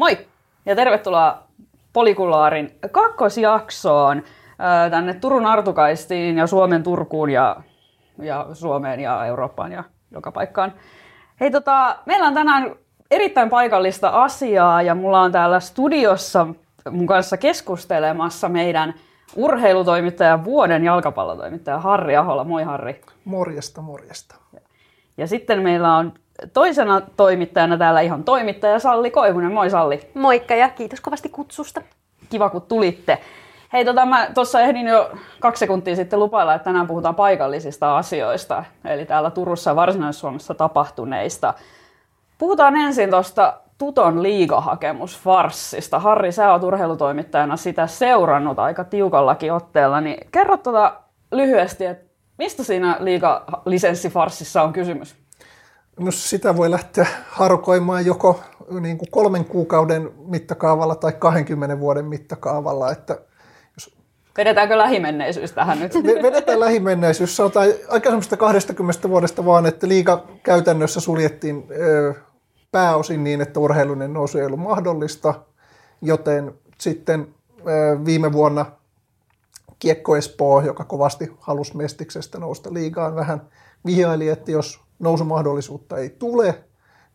Moi! Ja tervetuloa Polikulaarin kakkosjaksoon tänne Turun Artukaistiin ja Suomen Turkuun ja, ja Suomeen ja Eurooppaan ja joka paikkaan. Hei tota, meillä on tänään erittäin paikallista asiaa ja mulla on täällä studiossa mun kanssa keskustelemassa meidän urheilutoimittaja, vuoden jalkapallotoimittaja Harri Ahola. Moi Harri. Morjesta, morjesta. Ja sitten meillä on toisena toimittajana täällä ihan toimittaja Salli Koivunen. Moi Salli. Moikka ja kiitos kovasti kutsusta. Kiva kun tulitte. Hei, tota, mä tuossa ehdin jo kaksi sekuntia sitten lupailla, että tänään puhutaan paikallisista asioista, eli täällä Turussa ja Varsinais-Suomessa tapahtuneista. Puhutaan ensin tuosta Tuton liigahakemusfarssista. Harri, sä oot urheilutoimittajana sitä seurannut aika tiukallakin otteella, niin kerro tota lyhyesti, että mistä siinä liigalisenssifarssissa on kysymys? No sitä voi lähteä harkoimaan joko niin kuin kolmen kuukauden mittakaavalla tai 20 vuoden mittakaavalla. Että jos... Vedetäänkö lähimenneisyys tähän nyt? Vedetään lähimenneisyys. Sanotaan aikaisemmasta 20 vuodesta vaan, että liiga käytännössä suljettiin pääosin niin, että urheilunen nousu ei ollut mahdollista, joten sitten viime vuonna Kiekko Espoo, joka kovasti halusi Mestiksestä nousta liigaan, vähän vihjaili, että jos nousumahdollisuutta ei tule,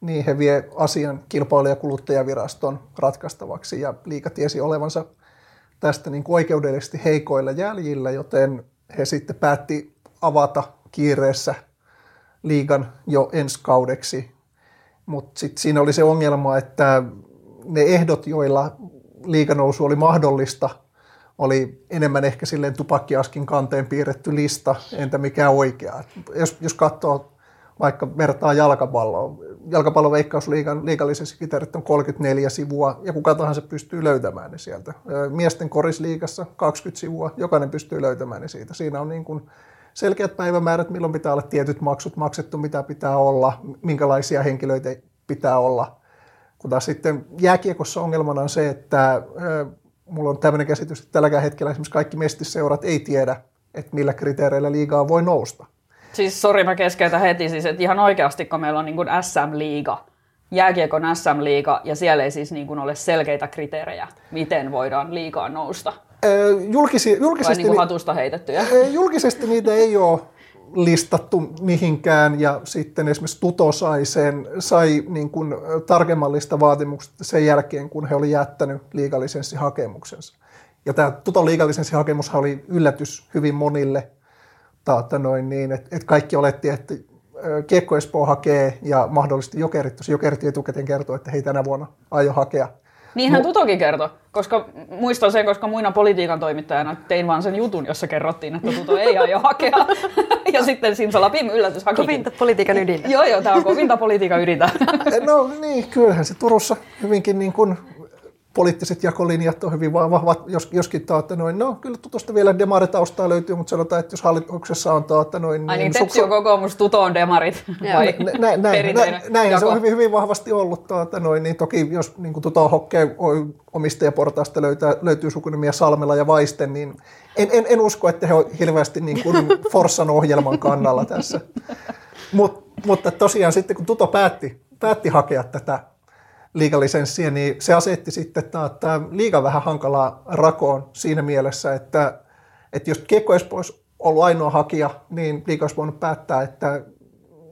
niin he vie asian kilpailu- ja kuluttajaviraston ratkaistavaksi ja liika tiesi olevansa tästä niin kuin oikeudellisesti heikoilla jäljillä, joten he sitten päätti avata kiireessä liigan jo ensi kaudeksi. Mutta sitten siinä oli se ongelma, että ne ehdot, joilla liiganousu oli mahdollista, oli enemmän ehkä silleen tupakkiaskin kanteen piirretty lista, entä mikä oikea. Jos, jos katsoo vaikka vertaa jalkapalloa. Jalkapallon veikkausliigan liigallisessa kriteerit on 34 sivua ja kuka tahansa pystyy löytämään ne sieltä. Miesten korisliigassa 20 sivua, jokainen pystyy löytämään ne siitä. Siinä on niin kuin selkeät päivämäärät, milloin pitää olla tietyt maksut maksettu, mitä pitää olla, minkälaisia henkilöitä pitää olla. Kun taas sitten jääkiekossa ongelmana on se, että mulla on tämmöinen käsitys, että tälläkään hetkellä esimerkiksi kaikki mestisseurat ei tiedä, että millä kriteereillä liigaa voi nousta. Siis sori mä keskeytän heti, siis, että ihan oikeasti kun meillä on niin SM-liiga, jääkiekon SM-liiga, ja siellä ei siis niin ole selkeitä kriteerejä, miten voidaan liikaa nousta. julkisi, julkisesti, niin kuin hatusta heitettyjä? julkisesti niitä ei ole listattu mihinkään ja sitten esimerkiksi Tuto sai, sen, sai niin kuin tarkemmallista vaatimukset sen jälkeen, kun he oli jättänyt liigalisenssihakemuksensa. Ja tämä Tuton liigalisenssihakemus oli yllätys hyvin monille taata noin niin, että, että kaikki oletti, että Kiekko Espoo hakee ja mahdollisesti Jokerit, jos Jokerit etukäteen kertoo, että hei tänä vuonna aio hakea. Niinhän Mu- Tutokin kertoi, koska muistan sen, koska muina politiikan toimittajana tein vaan sen jutun, jossa kerrottiin, että Tuto ei aio hakea. ja sitten Simsalapim yllätys haki. Kovinta politiikan ydintä. joo, joo, tämä on kovinta politiikan ydintä. no niin, kyllähän se Turussa hyvinkin niin kuin poliittiset jakolinjat on hyvin vahvat, jos, joskin että noin, no kyllä tuosta vielä demaritaustaa löytyy, mutta sanotaan, että jos hallituksessa on että noin... Ai niin, niin Tepsi on kokoomus, Tuto on demarit, vai näin, näin, näin, näin se on hyvin, hyvin vahvasti ollut, että noin, niin toki jos niin Tuto Hokke omistajaportaasta löytää, löytyy sukunimiä Salmela ja Vaisten, niin en, en, en usko, että he ovat hirveästi niin kuin Forssan ohjelman kannalla tässä. Mut, mutta tosiaan sitten kun Tuto päätti, päätti hakea tätä liigalisenssiä, niin se asetti sitten että liiga vähän hankalaa rakoon siinä mielessä, että, että jos Kiekko Espoo olisi ollut ainoa hakija, niin liiga olisi voinut päättää, että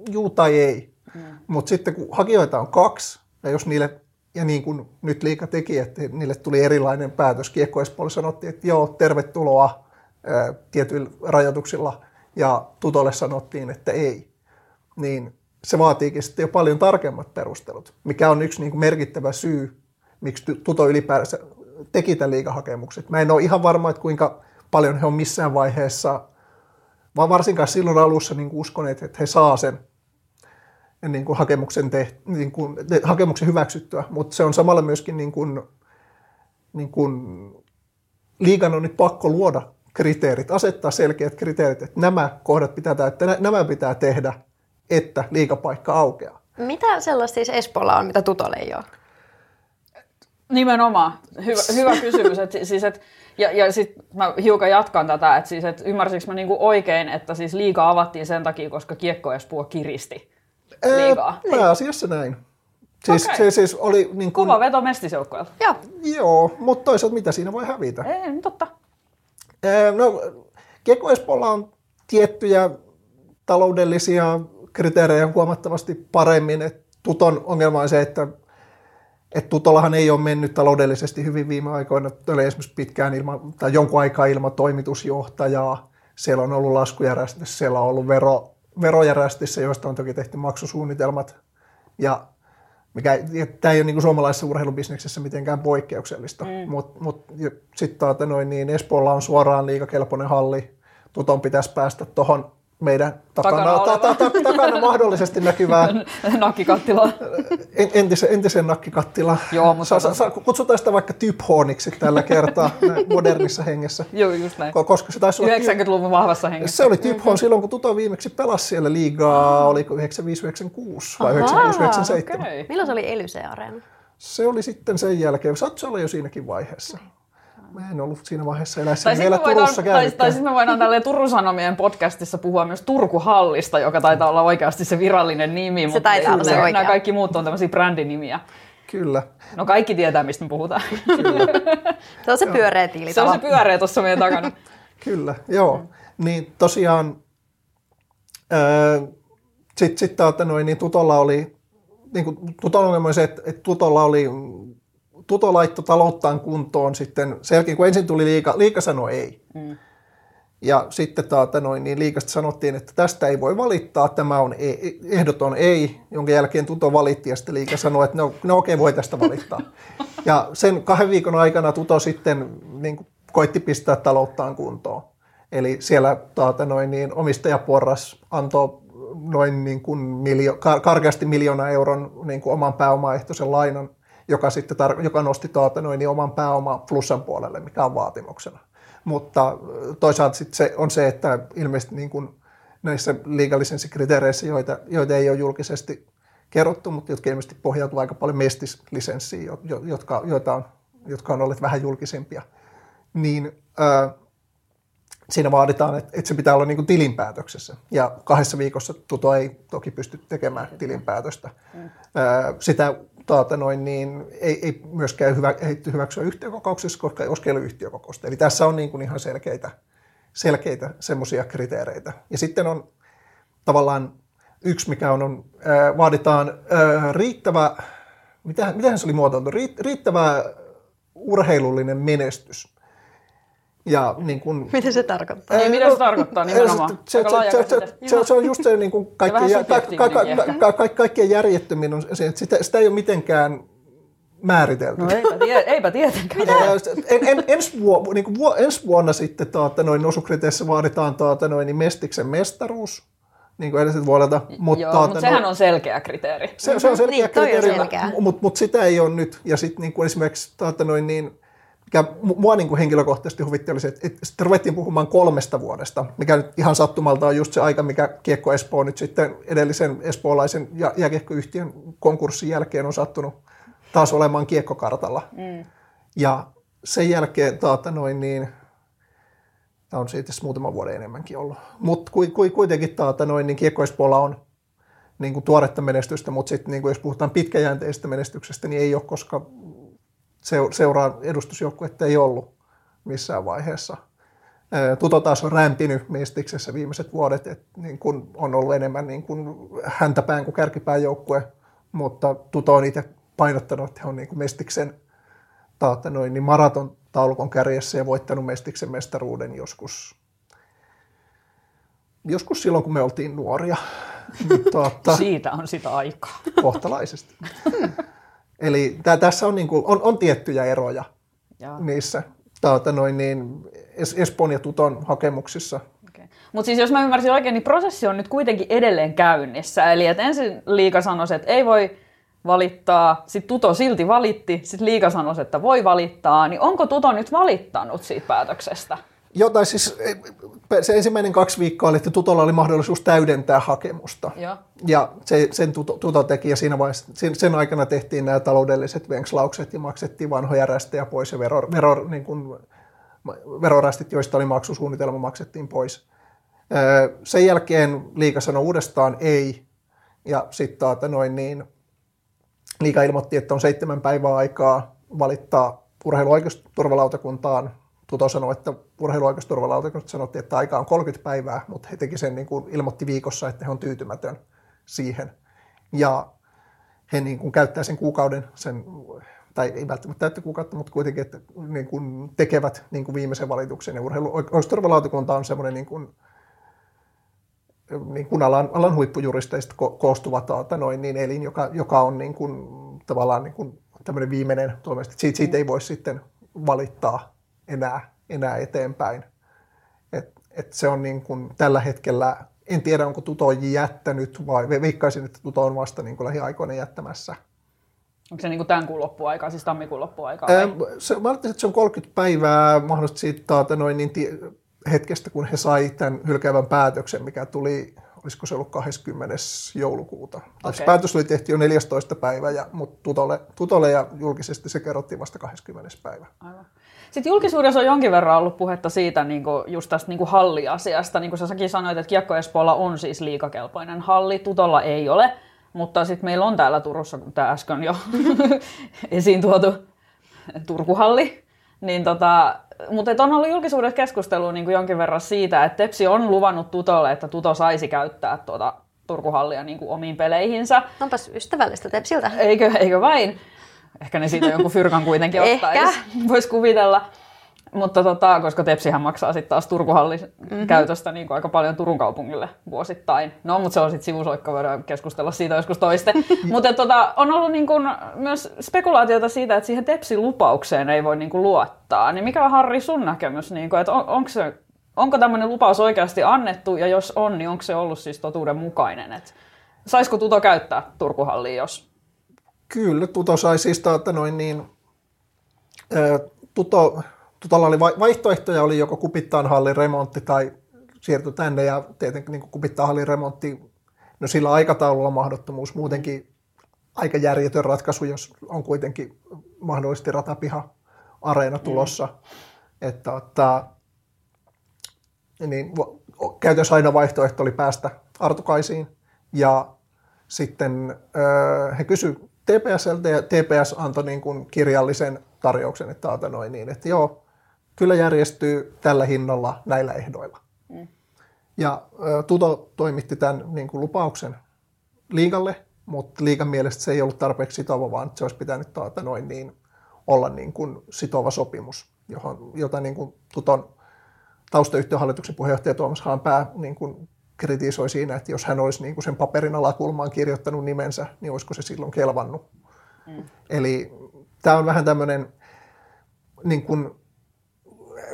juu tai ei. Mm. Mutta sitten kun hakijoita on kaksi, ja jos niille, ja niin kuin nyt liika teki, että niille tuli erilainen päätös, Kiekko Espoolle sanottiin, että joo, tervetuloa ää, tietyillä rajoituksilla, ja Tutolle sanottiin, että ei. Niin se vaatiikin sitten jo paljon tarkemmat perustelut, mikä on yksi niin kuin merkittävä syy, miksi Tuto ylipäänsä teki tämän liikahakemuksen. Mä en ole ihan varma, että kuinka paljon he on missään vaiheessa, vaan varsinkaan silloin alussa niin kuin uskoneet, että he saa sen niin kuin hakemuksen, te, niin kuin, hakemuksen hyväksyttyä, mutta se on samalla myöskin niin kuin, niin kuin, liigan on nyt pakko luoda kriteerit, asettaa selkeät kriteerit, että nämä kohdat pitää täyttää, nämä pitää tehdä, että liikapaikka aukeaa. Mitä sellaista siis Espoolla on, mitä Tutolle ei ole? Nimenomaan. Hyvä, hyvä kysymys. Et, siis, et, ja ja sitten mä hiukan jatkan tätä, että siis, et ymmärsikö mä niinku oikein, että siis liiga avattiin sen takia, koska kiekko Espoo kiristi liigaa? Pääasiassa näin. Siis, Okei. se siis oli niin kuin, Kova veto mestisjoukkoilta. Joo. Joo, mutta toisaalta mitä siinä voi hävitä? Ei, niin totta. Ee, No, Kiekko Espoolla on tiettyjä taloudellisia kriteerejä huomattavasti paremmin. Et Tuton ongelma on se, että et Tutollahan ei ole mennyt taloudellisesti hyvin viime aikoina. Oli esimerkiksi pitkään ilman, tai jonkun aikaa ilman toimitusjohtajaa. Siellä on ollut laskujärjestys, siellä on ollut vero, verojärjestys, joista on toki tehty maksusuunnitelmat. Ja mikä, tämä ei ole niin kuin suomalaisessa urheilubisneksessä mitenkään poikkeuksellista, mm. mutta mut, sitten noin, niin Espoolla on suoraan liikakelpoinen halli. Tuton pitäisi päästä tuohon meidän takana, Takana ta, ta, ta, takana mahdollisesti näkyvään Nakkikattila. en- entisen, entisen nakkikattilan. Joo, mutta- sa, sa, kutsutaan sitä vaikka typhoniksi tällä kertaa modernissa hengessä, Joo, just näin. Ko- koska se taisi olla... 90-luvun vahvassa hengessä. Se oli Typhon silloin, kun Tuto viimeksi pelasi siellä liigaa, oliko 95-96 vai 96-97. Okei. Milloin se oli Elyse-areena? Se oli sitten sen jälkeen, saattoi olla jo siinäkin vaiheessa. Mä en ollut siinä vaiheessa eläessä Tai vielä voidaan, Turussa tai, tai käynytkään. sitten me voidaan tälleen Turun Sanomien podcastissa puhua myös Turku-hallista, joka taitaa olla oikeasti se virallinen nimi, mutta taitaa olla se nämä, oikea. nämä kaikki muut on tämmöisiä brändinimiä. Kyllä. No kaikki tietää, mistä me puhutaan. Se on se pyöreä tiili. se on se pyöreä tuossa meidän takana. Kyllä, joo. Mm. Niin tosiaan, sitten sit, täältä noin, niin Tutolla oli, niin kuin Tuton ongelma oli se, että, että Tutolla oli, Tuto laittoi talouttaan kuntoon sitten, sen jälkeen kun ensin tuli liika, liika sanoi ei. Mm. Ja sitten taata noin, niin liikasta sanottiin, että tästä ei voi valittaa, tämä on ei, ehdoton ei, jonka jälkeen Tuto valitti ja sitten liika sanoi, että no, no okei, voi tästä valittaa. Ja sen kahden viikon aikana Tuto sitten niin kuin, koitti pistää talouttaan kuntoon. Eli siellä taata noin, niin omistajaporras antoi noin niin kuin miljo, kar- karkeasti miljoona euron niin kuin oman pääomaehtoisen lainan, joka, sitten tar- joka nosti taata noin, niin oman pääoma plussan puolelle, mikä on vaatimuksena. Mutta toisaalta sitten se on se, että ilmeisesti niin kuin näissä liigalisenssikriteereissä, joita, joita ei ole julkisesti kerrottu, mutta jotka ilmeisesti pohjautuu aika paljon mestislisenssiin, jo- jo- jotka, joita on, jotka on olleet vähän julkisempia, niin ää, siinä vaaditaan, että, että se pitää olla niin kuin tilinpäätöksessä. Ja kahdessa viikossa Tuto ei toki pysty tekemään tilinpäätöstä. Ää, sitä taata noin, niin ei, ei myöskään hyvä, ehditty hyväksyä yhtiökokouksessa, koska ei ole yhtiökokousta. Eli tässä on niin kuin ihan selkeitä, selkeitä semmoisia kriteereitä. Ja sitten on tavallaan yksi, mikä on, on vaaditaan riittävä, mitä, mitähän se oli muotoiltu, Riit, riittävä urheilullinen menestys. Ja niin kuin, Mitä se tarkoittaa? Niin, mitä se tarkoittaa nimenomaan? Se, se, se, se, se, se on just se niin kuin kaikkein, vähän ka, ka, ka, ka, ka, kaikkein järjettömin on se, että sitä, sitä ei ole mitenkään määritelty. No eipä, tie, eipä tietenkään. En, en, ensi, vuo, niin kuin vuo, ensi vuonna sitten taata, noin osukriteessä vaaditaan taata, noin, niin Mestiksen mestaruus, niin kuin edelliseltä vuodelta. Mutta, Joo, taata, mutta sehän on selkeä kriteeri. se, se on selkeä Niin, kriteeri, mutta mut sitä ei ole nyt. Ja sitten niin kuin esimerkiksi taata, noin, niin, mikä mu- mua niin kuin henkilökohtaisesti huvitti oli se, että, että sitten ruvettiin puhumaan kolmesta vuodesta, mikä nyt ihan sattumalta on just se aika, mikä Kiekko Espoo nyt sitten edellisen espoolaisen ja jääkiekkoyhtiön konkurssin jälkeen on sattunut taas olemaan kiekkokartalla. Mm. Ja sen jälkeen taata noin niin, tämä on siitä muutaman vuoden enemmänkin ollut, mutta kuitenkin taata noin, niin Kiekko Espoolla on niin kuin tuoretta menestystä, mutta sitten niin kuin jos puhutaan pitkäjänteisestä menestyksestä, niin ei ole, koska seu- seuraa edustusjoukkuetta ei ollut missään vaiheessa. Tuto taas on rämpinyt Mestiksessä viimeiset vuodet, että niin kun on ollut enemmän niin kuin häntäpään kuin kärkipään joukkue, mutta Tuto on itse painottanut, että he on niin kuin Mestiksen taata noin, niin maraton taulukon kärjessä ja voittanut Mestiksen mestaruuden joskus, joskus silloin, kun me oltiin nuoria. Tuota, Siitä on sitä aikaa. kohtalaisesti. Eli tää, tässä on, niin kuin, on, on tiettyjä eroja Joo. niissä taata noin, niin Es- Espoon ja Tuton hakemuksissa. Okay. Mutta siis jos mä ymmärsin oikein, niin prosessi on nyt kuitenkin edelleen käynnissä. Eli että ensin liika sanoi, että ei voi valittaa, sitten Tuto silti valitti, sitten liika sanoi, että voi valittaa, niin onko Tuto nyt valittanut siitä päätöksestä? Joo, tai siis e, se ensimmäinen kaksi viikkoa oli, että Tutolla oli mahdollisuus täydentää hakemusta. Joo. Ja se, sen Tuto, Tuto teki ja siinä vaiheessa, sen, sen aikana tehtiin nämä taloudelliset venkslaukset ja maksettiin vanhoja rästejä pois ja vero, vero, niin kuin, verorästit, joista oli maksusuunnitelma, maksettiin pois. Sen jälkeen liika sanoi uudestaan ei ja sitten noin niin, liiga ilmoitti, että on seitsemän päivää aikaa valittaa urheiluoikeusturvalautakuntaan. Tuto sanoi, että urheiluoikeusturvalautakunta sanottiin, että aika on 30 päivää, mutta he teki sen niin kuin ilmoitti viikossa, että he on tyytymätön siihen. Ja he niin kuin käyttää sen kuukauden, sen, tai ei välttämättä täyttä kuukautta, mutta kuitenkin, että niin kuin tekevät niin kuin viimeisen valituksen. Ja urheiluoikeusturvalautakunta on semmoinen niin kuin, niin kuin alan, alan huippujuristeista ko, koostuva tuota, noin, niin elin, joka, joka on niin kuin, tavallaan niin kuin, tämmöinen viimeinen tuomioista. Siitä, siitä ei voi sitten valittaa enää, enää eteenpäin. Et, et se on niin kuin, tällä hetkellä, en tiedä onko Tuto jättänyt vai veikkaisin, että Tuto on vasta niin kuin lähiaikoina jättämässä. Onko se niin kuin tämän kuun loppuaikaa, siis tammikuun loppuaikaa? Ää, se, mä että se on 30 päivää mahdollisesti siitä noin, niin, hetkestä, kun he sai tämän hylkäävän päätöksen, mikä tuli, olisiko se ollut 20. joulukuuta. Okay. Se päätös oli tehty jo 14. päivä, ja, mutta tutolle, tutolle ja julkisesti se kerrottiin vasta 20. päivä. Aivan. Sitten julkisuudessa on jonkin verran ollut puhetta siitä niin kuin just tästä niin kuin halliasiasta. Niin kuin sä säkin sanoit, että Kiekko Espoolla on siis liikakelpoinen halli, Tutolla ei ole. Mutta sitten meillä on täällä Turussa, kun tämä äsken jo esiin tuotu Turkuhalli, niin tota, mutta on ollut julkisuudessa keskustelua niin kuin jonkin verran siitä, että Tepsi on luvannut Tutolle, että Tuto saisi käyttää tuota Turkuhallia niin kuin omiin peleihinsä. Onpas ystävällistä Tepsiltä. Eikö, eikö vain? Ehkä ne siitä jonkun fyrkan kuitenkin ottaisi. Voisi kuvitella. Mutta tota, koska Tepsihän maksaa sitten taas Turkuhallin mm-hmm. käytöstä niin kuin aika paljon Turun kaupungille vuosittain. No, mutta se on sitten sivusoikka, voidaan keskustella siitä joskus toiste. mutta tota, on ollut niin kuin myös spekulaatiota siitä, että siihen Tepsi-lupaukseen ei voi niin kuin luottaa. Niin mikä on Harri sun näkemys, niin kuin, että on, onko, se, onko tämmöinen lupaus oikeasti annettu, ja jos on, niin onko se ollut siis totuuden mukainen? Että saisiko Tuto käyttää Turkuhallia, jos... Kyllä, Tuto sai siis tuota noin niin... Tuto Tuolla oli vaihtoehtoja, oli joko kupittaan hallin remontti tai siirty tänne ja tietenkin niin kupittaa hallin remontti, no sillä aikataululla mahdottomuus, muutenkin aika järjetön ratkaisu, jos on kuitenkin mahdollisesti ratapiha areena mm. tulossa. Mm. Että, että, niin, käytössä aina vaihtoehto oli päästä Artukaisiin ja sitten he kysyivät TPSltä ja TPS antoi niin kuin kirjallisen tarjouksen, että, noin niin, että joo, kyllä järjestyy tällä hinnalla näillä ehdoilla. Mm. Ja Tuto toimitti tämän niin kuin lupauksen liikalle, mutta liikan mielestä se ei ollut tarpeeksi sitova, vaan se olisi pitänyt taata noin niin, olla niin kuin sitova sopimus, johon, jota niin kuin Tuton taustayhtiön hallituksen puheenjohtaja Tuomas Haanpää niin kuin kritisoi siinä, että jos hän olisi niin kuin sen paperin alakulmaan kirjoittanut nimensä, niin olisiko se silloin kelvannut. Mm. Eli tämä on vähän tämmöinen niin kuin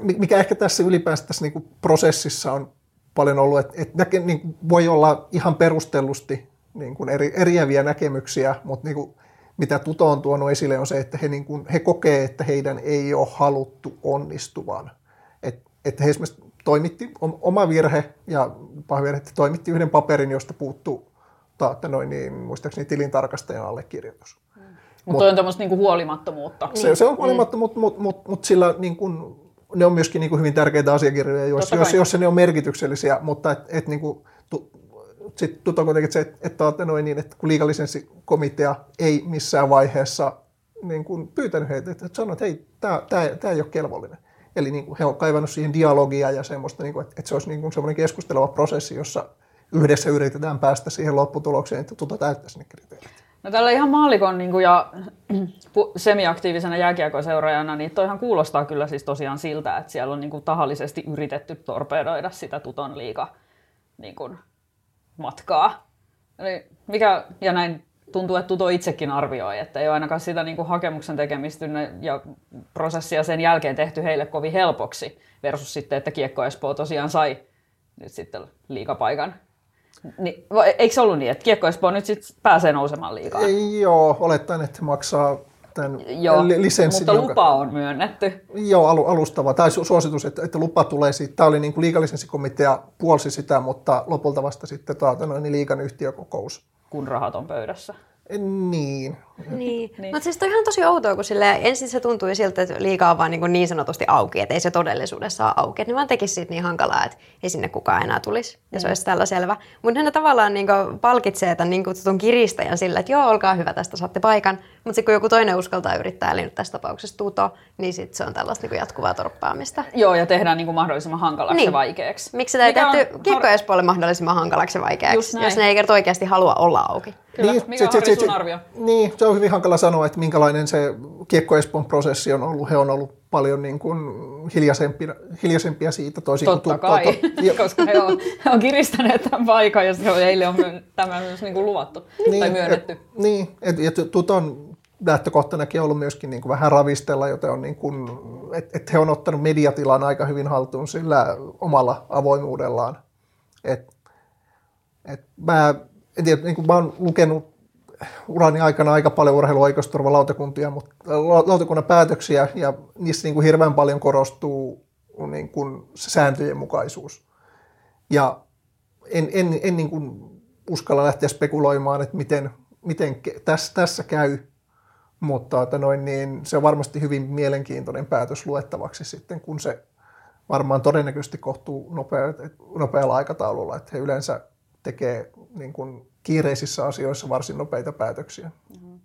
mikä ehkä tässä ylipäänsä tässä niin kuin prosessissa on paljon ollut, että, että niin voi olla ihan perustellusti niin kuin eri, eriäviä näkemyksiä, mutta niin kuin, mitä Tuto on tuonut esille on se, että he, niin kuin, he kokee, että heidän ei ole haluttu onnistuvan. Et, että he esimerkiksi toimitti oma virhe ja paha virhe, että toimitti yhden paperin, josta puuttuu taatta noin, niin, muistaakseni tilintarkastajan allekirjoitus. Mm. Mutta mut, on tämmöistä niinku huolimattomuutta. Se, se on huolimattomuutta, mm. mutta mut, mut sillä niin kuin, ne on myöskin niin kuin hyvin tärkeitä asiakirjoja, jos, jos, jos ne on merkityksellisiä, mutta et, et niin kuin, tu, sit tuntuu kuitenkin se, että, että, noin niin, että kun liikalisenssikomitea ei missään vaiheessa niin kuin pyytänyt heitä, että sanoo, että hei, tämä ei ole kelvollinen. Eli niin kuin he on kaivannut siihen dialogia ja semmoista, niin kuin, että, että se olisi niin kuin semmoinen keskusteleva prosessi, jossa yhdessä yritetään päästä siihen lopputulokseen, että tuota täyttäisi ne kriteerit. No tällä ihan maalikon niin kuin, ja semiaktiivisena jääkiekoseuraajana, niin toihan kuulostaa kyllä siis tosiaan siltä, että siellä on niin kuin, tahallisesti yritetty torpedoida sitä tuton liiga niin kuin, matkaa. Eli mikä, ja näin tuntuu, että Tuto itsekin arvioi, että ei ole ainakaan sitä niin kuin, hakemuksen tekemistä ja prosessia sen jälkeen tehty heille kovin helpoksi, versus sitten, että Kiekko Espoo tosiaan sai nyt sitten liikapaikan niin, eikö se ollut niin, että Kiekko Espoo nyt sit pääsee nousemaan liikaa? Ei, joo, olettaen, että maksaa tämän joo, lisenssin. Mutta lupa jonka... on myönnetty. Joo, alustava. Tai suositus, että, että lupa tulee siitä. Tämä oli niin kuin liikalisenssikomitea puolsi sitä, mutta lopulta vasta sitten taata noin niin liikan yhtiökokous. Kun rahat on pöydässä. Niin. Niin. niin. Mutta siis toi ihan tosi outoa, kun sille ensin se tuntui siltä, että liikaa on vaan niin, niin sanotusti auki, että ei se todellisuudessa ole auki. Että ne vaan tekisi siitä niin hankalaa, että ei sinne kukaan enää tulisi. Ja mm. se olisi tällä selvä. Mutta ne tavallaan niin palkitsee tämän niin kutsutun kiristäjän sillä, että joo, olkaa hyvä, tästä saatte paikan. Mutta sitten kun joku toinen uskaltaa yrittää, eli nyt tässä tapauksessa tuto, niin sitten se on tällaista niin jatkuvaa torppaamista. Joo, ja tehdään niin kuin mahdollisimman hankalaksi niin. ja vaikeaksi. Miksi sitä ei Mikä tehty on... Kiekko mahdollisimman hankalaksi ja vaikeaksi, jos ne ei kerta oikeasti halua olla auki? Kyllä. Niin, Mikä se, se, se, arvio? Niin, se on hyvin hankala sanoa, että minkälainen se Kiekko Espoon prosessi on ollut. He on ollut paljon niin kuin hiljaisempia, hiljaisempia siitä. Toisin Totta kuin kai, to, koska he on, he on kiristäneet tämän paikan ja heille on tämä myös niin kuin luvattu niin, tai myönnetty. Et, niin, et, ja Tuton lähtökohtanakin ollut myöskin niin kuin vähän ravistella, joten on niin kuin, et, et he on ottanut mediatilan aika hyvin haltuun sillä omalla avoimuudellaan. Et, et mä en tiedä, niin kuin mä oon lukenut urani aikana aika paljon urheiluoikeusturvalautakuntia, mutta lautakunnan päätöksiä ja niissä niin kuin hirveän paljon korostuu niin kuin se sääntöjen mukaisuus. Ja en, en, en niin kuin uskalla lähteä spekuloimaan, että miten, miten tässä, tässä käy, mutta että noin, niin se on varmasti hyvin mielenkiintoinen päätös luettavaksi sitten, kun se varmaan todennäköisesti kohtuu nopea, nopealla aikataululla, että he yleensä tekee niin kuin kiireisissä asioissa varsin nopeita päätöksiä. Mm-hmm.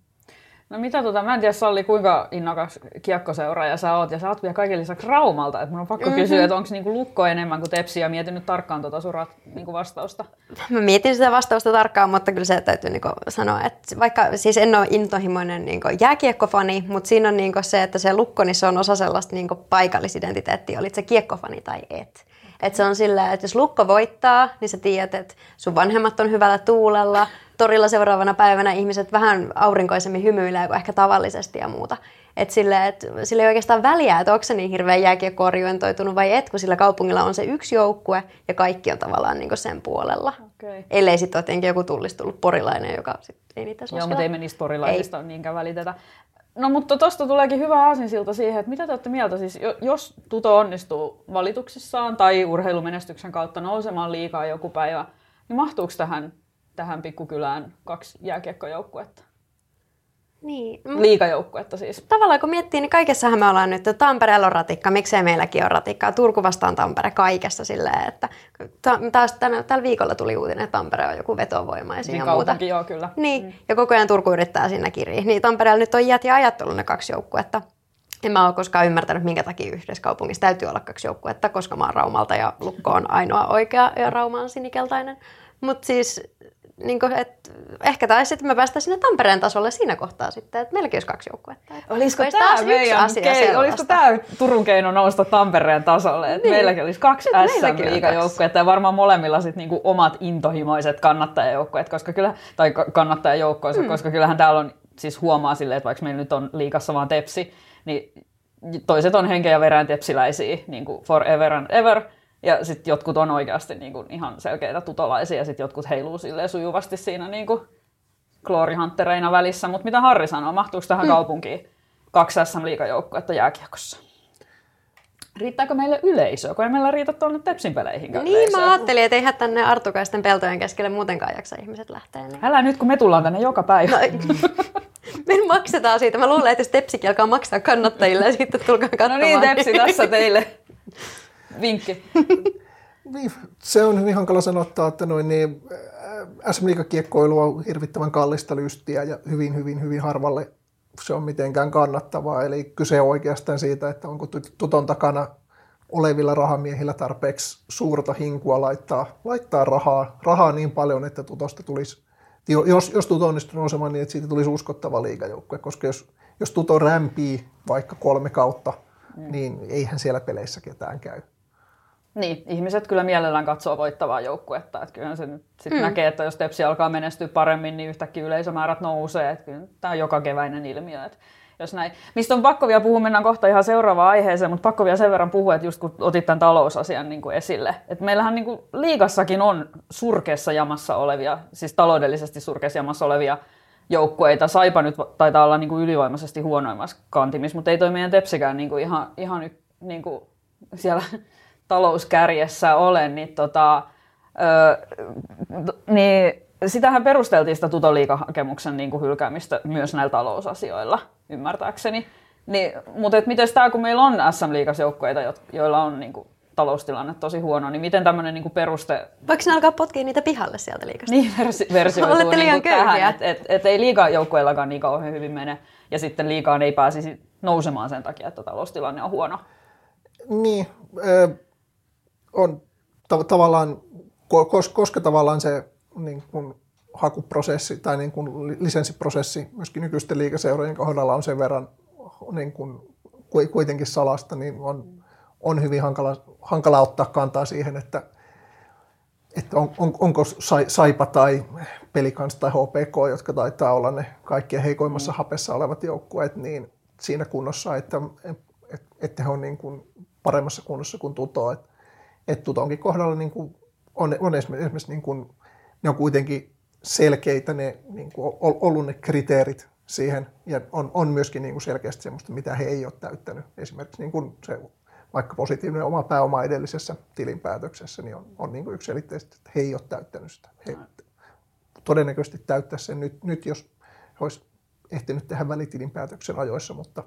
No mitä tota, mä en tiedä Salli, kuinka innokas kiekkoseuraaja sä oot, ja sä oot vielä kaiken lisäksi Raumalta, että mun on pakko mm-hmm. kysyä, että onko niinku Lukko enemmän kuin Tepsi, ja mietin nyt tarkkaan tota surat niinku vastausta. Mä mietin sitä vastausta tarkkaan, mutta kyllä se täytyy niinku sanoa, että vaikka siis en ole intohimoinen niinku jääkiekkofani, mutta siinä on niinku se, että se Lukko, niin se on osa sellaista niinku paikallisidentiteettiä, olit se kiekkofani tai et. Että se on sillä, että jos lukko voittaa, niin sä tiedät, että sun vanhemmat on hyvällä tuulella. Torilla seuraavana päivänä ihmiset vähän aurinkoisemmin hymyilee kuin ehkä tavallisesti ja muuta. Et sille, et, sille ei oikeastaan väliä, että onko se niin hirveän jääkiekko vai et, kun sillä kaupungilla on se yksi joukkue ja kaikki on tavallaan niin sen puolella. Okay. Ellei sitten ole joku tullista tullut porilainen, joka sit ei niitä Joo, mutta ei me niistä porilaisista ei. niinkään välitetä. No mutta tuosta tuleekin hyvä aasinsilta siihen, että mitä te olette mieltä, siis jos Tuto onnistuu valituksissaan tai urheilumenestyksen kautta nousemaan liikaa joku päivä, niin mahtuuko tähän, tähän pikkukylään kaksi jääkiekkojoukkuetta? Niin. Liikajoukkuetta siis. Tavallaan kun miettii, niin kaikessahan me ollaan nyt, että Tampereella on ratikka, miksei meilläkin ole ratikkaa. Turku vastaan Tampere kaikessa silleen, että taas tänä, tällä viikolla tuli uutinen, että Tampere on joku vetovoima ja siinä niin muuta. joo, kyllä. Niin, mm. ja koko ajan Turku yrittää siinä kirjaa. Niin Tampereella nyt on iät ja ajat ollut ne kaksi joukkuetta. En mä ole koskaan ymmärtänyt, minkä takia yhdessä kaupungissa täytyy olla kaksi joukkuetta, koska mä oon Raumalta ja Lukko on ainoa oikea ja Rauma on sinikeltainen. Mutta siis niin kuin, että ehkä taisi sitten me päästä sinne Tampereen tasolle siinä kohtaa sitten, että meilläkin olisi kaksi joukkuetta. Olisiko tämä meidän kei, olisiko tämä Turun keino nousta Tampereen tasolle, että niin. meilläkin olisi kaksi sm liigajoukkuetta ja varmaan molemmilla sitten niinku omat intohimoiset kannattajajoukkueet, koska kyllä, tai kannattajajoukkoissa, mm. koska kyllähän täällä on, siis huomaa silleen, että vaikka meillä nyt on liikassa vaan Tepsi, niin toiset on henkeä ja verään tepsiläisiä niin kuin forever and ever, ja sitten jotkut on oikeasti niin kuin ihan selkeitä tutolaisia ja sitten jotkut heiluu sujuvasti siinä niin kuin kloorihanttereina välissä. Mutta mitä Harri sanoo, mahtuuko tähän mm. kaupunkiin kaksi SM-liigajoukkuetta jääkiekossa? Riittääkö meille yleisöä, kun ei meillä riitä tuonne Tepsin peleihin Niin, yleisöä. mä ajattelin, että eihän tänne Artukaisten peltojen keskelle muutenkaan jaksa ihmiset lähteä. Niin. Älä nyt, kun me tullaan tänne joka päivä. No, me maksetaan siitä. Mä luulen, että jos Tepsikin alkaa maksaa kannattajille, ja sitten tulkaa katsomaan. No niin, Tepsi tässä teille. Vinkki. niin, se on hyvin hankala sanottaa, että noin niin, SM kiekkoilu on hirvittävän kallista lystiä ja hyvin, hyvin, hyvin harvalle se on mitenkään kannattavaa. Eli kyse on oikeastaan siitä, että onko tuton takana olevilla rahamiehillä tarpeeksi suurta hinkua laittaa, laittaa rahaa, rahaa niin paljon, että tutosta tulisi, jos, jos tuto onnistuu nousemaan niin, että siitä tulisi uskottava liigajoukkue, koska jos, jos tuto rämpii vaikka kolme kautta, mm. niin eihän siellä peleissä ketään käy. Niin, ihmiset kyllä mielellään katsoo voittavaa joukkuetta. Että kyllä se nyt sit mm. näkee, että jos Tepsi alkaa menestyä paremmin, niin yhtäkkiä yleisömäärät nousee. Että kyllä tämä on joka keväinen ilmiö. Että jos näin. Mistä on pakko vielä puhua, mennään kohta ihan seuraavaan aiheeseen, mutta pakko vielä sen verran puhua, että just kun otit tämän talousasian niin kuin esille. Että meillähän niin kuin liigassakin on surkeassa jamassa olevia, siis taloudellisesti surkeassa jamassa olevia joukkueita. Saipa nyt taitaa olla niin kuin ylivoimaisesti huonoimmassa kantimissa, mutta ei toi meidän Tepsikään niin kuin ihan, ihan niin kuin siellä talouskärjessä olen, niin, tota, ö, niin sitähän perusteltiin sitä tutoliikahakemuksen niin kuin hylkäämistä myös näillä talousasioilla, ymmärtääkseni. Niin, mutta miten tämä, kun meillä on SM-liigas joukkueita, joilla on niin kuin, taloustilanne tosi huono, niin miten tämmöinen niin peruste... Voiko ne alkaa potkia niitä pihalle sieltä liikasta? Niin, versi- versioituu Olette liian niin tähän, että et, et ei liigajoukkueillakaan niin kauhean hyvin mene, ja sitten liikaan ei pääsisi nousemaan sen takia, että taloustilanne on huono. Niin, äh, on ta- tavallaan, koska, tavallaan se niin kun hakuprosessi tai niin kun lisenssiprosessi myöskin nykyisten liikaseurojen kohdalla on sen verran niin kun, kuitenkin salasta, niin on, on hyvin hankala, hankala ottaa kantaa siihen, että, että on, on, onko Saipa tai Pelikans tai HPK, jotka taitaa olla ne kaikkein heikoimmassa mm. hapessa olevat joukkueet, niin siinä kunnossa, että, että, että he on niin kuin paremmassa kunnossa kuin Tuto. Että, että Tutonkin kohdalla niin kuin on, on esimerkiksi, niin kuin, ne on kuitenkin selkeitä ne, niin kuin ollut ne kriteerit siihen, ja on, on myöskin niin kuin selkeästi sellaista, mitä he ei ole täyttänyt. Esimerkiksi niin kuin se, vaikka positiivinen oma pääoma edellisessä tilinpäätöksessä, niin on, on niin kuin yksiselitteisesti, että he ei ole täyttänyt sitä. He todennäköisesti täyttää sen nyt, nyt jos he olisi ehtinyt tehdä välitilinpäätöksen ajoissa, mutta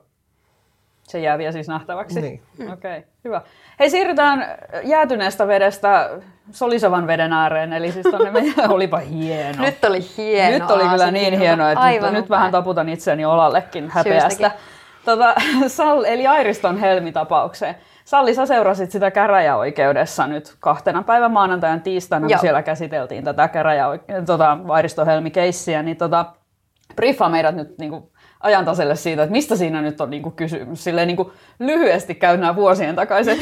se jää vielä siis nähtäväksi? Niin. Okei, okay, hyvä. Hei, siirrytään jäätyneestä vedestä solisevan veden ääreen, eli siis tonne me... olipa hieno. Nyt oli hieno. Nyt oli kyllä niin hieno, että Aivan nyt, nyt vähän taputan itseäni olallekin häpeästä. Tota, Sall, eli Airiston Helmi-tapaukseen. Salli, sä seurasit sitä käräjäoikeudessa nyt kahtena päivän maanantajan tiistaina, kun siellä käsiteltiin tätä käräjäoike- tota, Airiston Helmi-keissiä, niin tota, briefaa meidät nyt niin kuin, ajan taselle siitä, että mistä siinä nyt on niinku kysymys. Silleen niinku lyhyesti käy nämä vuosien takaiset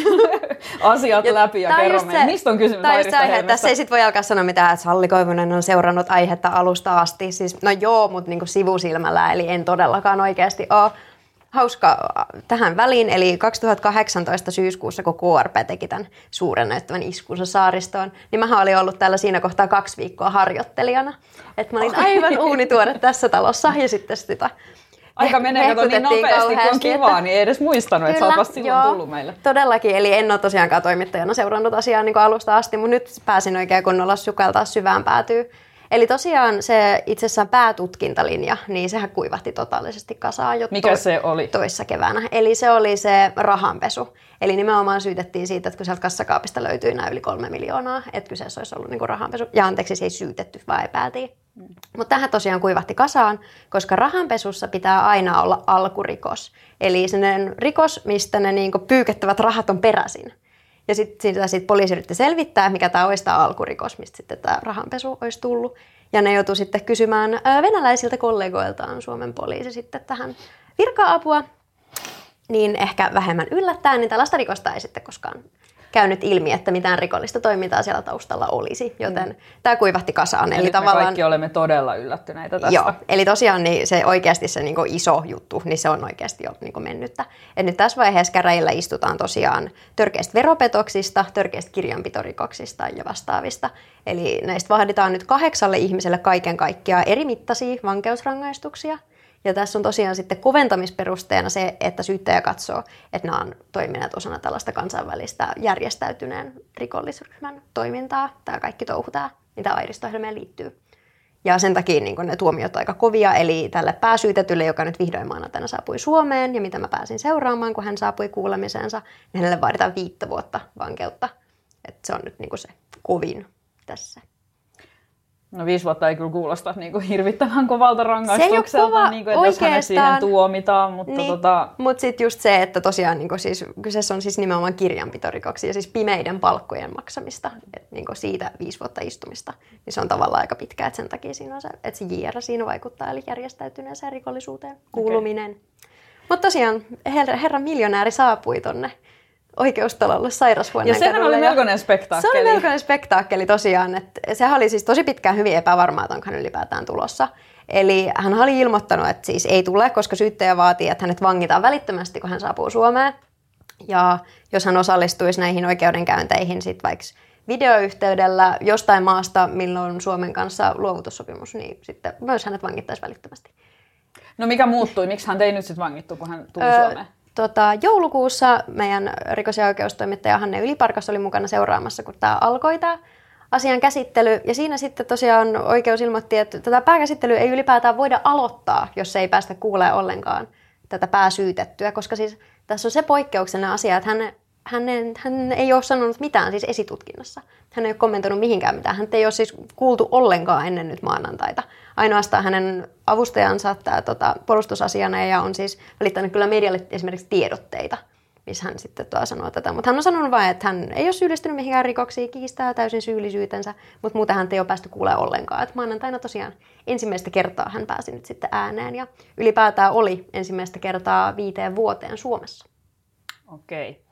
asiat ja läpi ja kerro meille, mistä on kysymys Airista aihe. Tässä ei sit voi alkaa sanoa mitään, että Salli Koivunen on seurannut aihetta alusta asti. Siis, no joo, mutta niinku sivusilmällä, eli en todellakaan oikeasti ole hauska tähän väliin, eli 2018 syyskuussa, kun KRP teki tämän suuren näyttävän iskunsa saaristoon, niin mä olin ollut täällä siinä kohtaa kaksi viikkoa harjoittelijana. Että mä olin aivan uunituore tässä talossa ja sitten sitä Aika menee kato niin nopeasti, kun on kivaa, niin ei edes muistanut, Kyllä, että sä oot vasta silloin joo, tullut meille. Todellakin, eli en ole tosiaankaan toimittajana seurannut asiaa niin alusta asti, mutta nyt pääsin oikein kunnolla sukeltaa syvään päätyy. Eli tosiaan se itse asiassa päätutkintalinja, niin sehän kuivahti totaalisesti kasaan jo Mikä to- se oli? toissa keväänä. Eli se oli se rahanpesu. Eli nimenomaan syytettiin siitä, että kun sieltä kassakaapista löytyi nämä yli kolme miljoonaa, että kyseessä olisi ollut niin rahanpesu. Ja anteeksi, se ei syytetty, vaan epäiltiin. Mutta tähän tosiaan kuivahti kasaan, koska rahanpesussa pitää aina olla alkurikos. Eli sellainen rikos, mistä ne niin pyykettävät rahat on peräisin. Ja sitten sit poliisi yritti selvittää, mikä tämä olisi tämä alkurikos, mistä sitten tämä rahanpesu olisi tullut. Ja ne joutui sitten kysymään venäläisiltä kollegoiltaan Suomen poliisi sitten tähän virka-apua. Niin ehkä vähemmän yllättäen, niin tällaista rikosta ei sitten koskaan käynyt ilmi, että mitään rikollista toimintaa siellä taustalla olisi, joten mm. tämä kuivahti kasaan. Eli, eli tavallaan... me kaikki olemme todella yllättyneitä tästä. Joo, eli tosiaan niin se oikeasti se niin iso juttu, niin se on oikeasti jo niin mennyttä. Et nyt tässä vaiheessa käräjillä istutaan tosiaan törkeistä veropetoksista, törkeistä kirjanpitorikoksista ja vastaavista. Eli näistä vaaditaan nyt kahdeksalle ihmiselle kaiken kaikkiaan eri mittaisia vankeusrangaistuksia – ja tässä on tosiaan sitten koventamisperusteena se, että syyttäjä katsoo, että nämä on toimineet osana tällaista kansainvälistä järjestäytyneen rikollisryhmän toimintaa. Tämä kaikki touhu, tämä, mitä airistohjelmeen liittyy. Ja sen takia niin ne tuomiot aika kovia, eli tälle pääsyytetylle, joka nyt vihdoin maanantaina saapui Suomeen, ja mitä mä pääsin seuraamaan, kun hän saapui kuulemiseensa, niin hänelle vaaditaan viittä vuotta vankeutta. Et se on nyt niin se kovin tässä. No viisi vuotta ei kyllä kuulosta niin kuin hirvittävän kovalta rangaistukselta, kova, niin kuin, että jos hänet siihen tuomitaan. Mutta niin. tota... Mut sitten just se, että tosiaan niin kuin siis, kyseessä on siis nimenomaan kirjanpitorikoksia, siis pimeiden palkkojen maksamista, että niin kuin siitä viisi vuotta istumista, niin se on tavallaan aika pitkä, että sen takia siinä on se, että se JR siinä vaikuttaa, eli järjestäytyneeseen rikollisuuteen kuuluminen. Okay. Mutta tosiaan herra, herra miljonääri saapui tonne oikeustalolle sairashuoneen Ja sehän oli melkoinen spektaakkeli. Se oli melkoinen spektaakkeli tosiaan. Että sehän oli siis tosi pitkään hyvin epävarmaa, että onko hän ylipäätään tulossa. Eli hän oli ilmoittanut, että siis ei tule, koska syyttäjä vaatii, että hänet vangitaan välittömästi, kun hän saapuu Suomeen. Ja jos hän osallistuisi näihin oikeudenkäynteihin sit vaikka videoyhteydellä jostain maasta, milloin Suomen kanssa luovutussopimus, niin sitten myös hänet vangittaisi välittömästi. No mikä muuttui? Miksi hän ei nyt sitten vangittu, kun hän tuli öö, Suomeen? Tota, joulukuussa meidän rikos- ja oikeustoimittaja Hanne Yliparkas oli mukana seuraamassa, kun tämä alkoi tämä asian käsittely. Ja siinä sitten tosiaan oikeus ilmoitti, että tätä pääkäsittelyä ei ylipäätään voida aloittaa, jos ei päästä kuulee ollenkaan tätä pääsyytettyä, koska siis tässä on se poikkeuksellinen asia, että hän, hän, hän ei ole sanonut mitään siis esitutkinnassa. Hän ei ole kommentoinut mihinkään mitään. Hän ei ole siis kuultu ollenkaan ennen nyt maanantaita. Ainoastaan hänen avustajansa, tämä tota, ja on siis välittänyt kyllä medialle esimerkiksi tiedotteita – missä hän sitten tuo sanoo tätä. Mutta hän on sanonut vain, että hän ei ole syyllistynyt mihinkään rikoksiin, kiistää täysin syyllisyytensä, mutta muuten hän ei ole päästy kuulemaan ollenkaan. Et maanantaina tosiaan ensimmäistä kertaa hän pääsi nyt sitten ääneen ja ylipäätään oli ensimmäistä kertaa viiteen vuoteen Suomessa. Okei.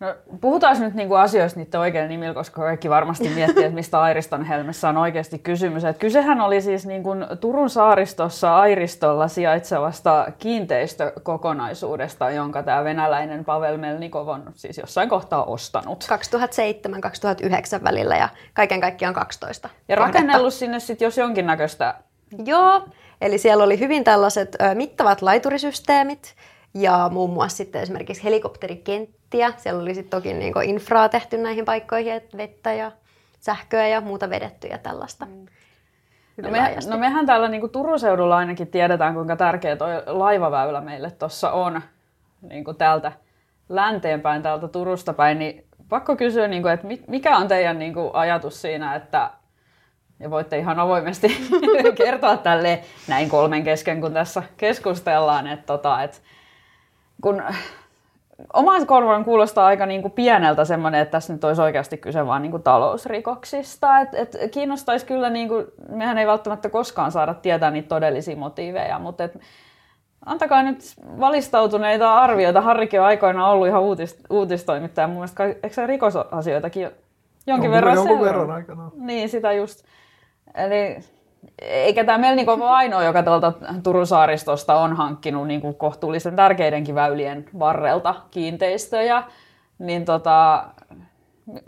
No, puhutaan nyt niinku asioista niiden oikein nimillä, koska kaikki varmasti miettii, että mistä Airiston helmessä on oikeasti kysymys. Et kysehän oli siis niinku Turun saaristossa Airistolla sijaitsevasta kiinteistökokonaisuudesta, jonka tämä venäläinen Pavel Melnikov on siis jossain kohtaa ostanut. 2007-2009 välillä ja kaiken kaikkiaan 12. Ja rakennellut sinne sitten jos jonkinnäköistä... Joo, eli siellä oli hyvin tällaiset mittavat laiturisysteemit, ja muun muassa sitten esimerkiksi helikopterikenttiä. Siellä oli sitten toki niin infraa tehty näihin paikkoihin, että vettä ja sähköä ja muuta vedetty ja tällaista. Mm. No, me, no mehän täällä niin kuin Turun seudulla ainakin tiedetään, kuinka tärkeä tuo laivaväylä meille tuossa on niin kuin täältä länteenpäin, täältä Turusta päin, niin pakko kysyä, niin kuin, että mikä on teidän niin kuin, ajatus siinä, että ja voitte ihan avoimesti kertoa tälle näin kolmen kesken, kun tässä keskustellaan, että, tota, että kun oman korvan kuulostaa aika niin kuin pieneltä semmoinen, että tässä nyt olisi oikeasti kyse vain niin kuin talousrikoksista. Et, et kiinnostaisi kyllä, niin kuin, mehän ei välttämättä koskaan saada tietää niitä todellisia motiiveja, mutta et, antakaa nyt valistautuneita arvioita. Harrikin on aikoinaan ollut ihan uutist, uutistoimittaja. Mun mielestä, eikö se rikosasioitakin jonkin no, verran Jonkun verran aikana. Niin, sitä just. Eli eikä tämä Melnikov ole ainoa, joka tuolta Turun saaristosta on hankkinut niin kuin kohtuullisen tärkeidenkin väylien varrelta kiinteistöjä. Niin tota,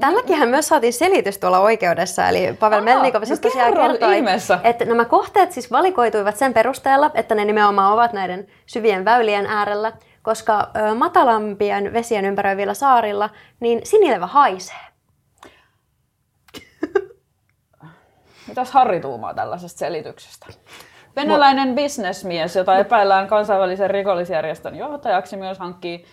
Tälläkin myös saatiin selitys tuolla oikeudessa, eli Pavel Melnikov siis tosiaan kertoi, ihmeessä. että nämä kohteet siis valikoituivat sen perusteella, että ne nimenomaan ovat näiden syvien väylien äärellä, koska matalampien vesien ympäröivillä saarilla niin sinilevä haisee. Mitäs Harri tuumaa tällaisesta selityksestä? Venäläinen bisnesmies, jota epäillään kansainvälisen rikollisjärjestön johtajaksi, myös hankkii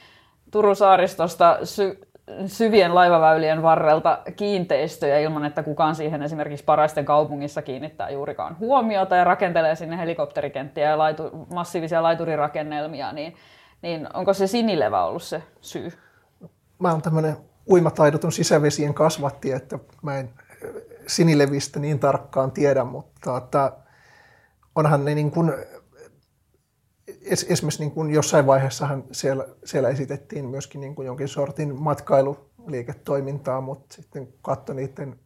Turun saaristosta sy- syvien laivaväylien varrelta kiinteistöjä ilman, että kukaan siihen esimerkiksi Paraisten kaupungissa kiinnittää juurikaan huomiota ja rakentelee sinne helikopterikenttiä ja laitu- massiivisia laiturirakennelmia, niin, niin onko se sinilevä ollut se syy? Mä oon tämmöinen uimataidoton sisävesien kasvatti, että mä en sinilevistä niin tarkkaan tiedä, mutta että onhan ne niin kuin, esimerkiksi niin kuin jossain vaiheessahan siellä, siellä esitettiin myöskin niin kuin jonkin sortin matkailuliiketoimintaa, mutta sitten katso niiden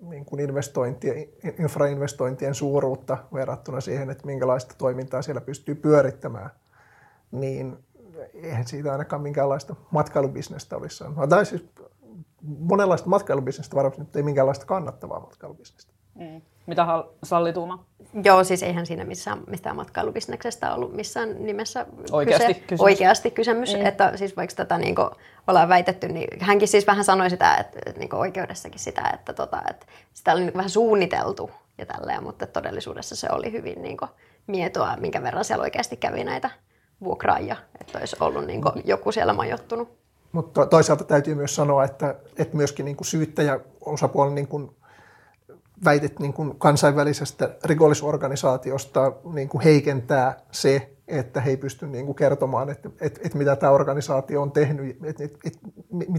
niin kuin investointien, infrainvestointien suuruutta verrattuna siihen, että minkälaista toimintaa siellä pystyy pyörittämään, niin eihän siitä ainakaan minkäänlaista matkailubisnestä olisi Tai siis monenlaista matkailubisnestä varmasti nyt ei minkäänlaista kannattavaa matkailubisnestä. Mm. Mitä Salli Tuuma? Joo, siis eihän siinä missään, mistään matkailubisneksestä ollut missään nimessä oikeasti kyse, kysymys. Oikeasti kysymys. Mm. Että siis vaikka tätä niin kuin, ollaan väitetty, niin hänkin siis vähän sanoi sitä, että, niin oikeudessakin sitä, että, tota, että sitä oli niin vähän suunniteltu ja tälleen, mutta todellisuudessa se oli hyvin niin kuin, mietoa, minkä verran siellä oikeasti kävi näitä vuokraajia, että olisi ollut niin kuin, joku siellä majoittunut. Mutta toisaalta täytyy myös sanoa, että, että myöskin niin kuin syyttäjä osapuolen niin kuin väitet niin kuin kansainvälisestä rikollisorganisaatiosta niin kuin heikentää se, että he ei pysty niin kuin kertomaan, että, että, että mitä tämä organisaatio on tehnyt, että, että, että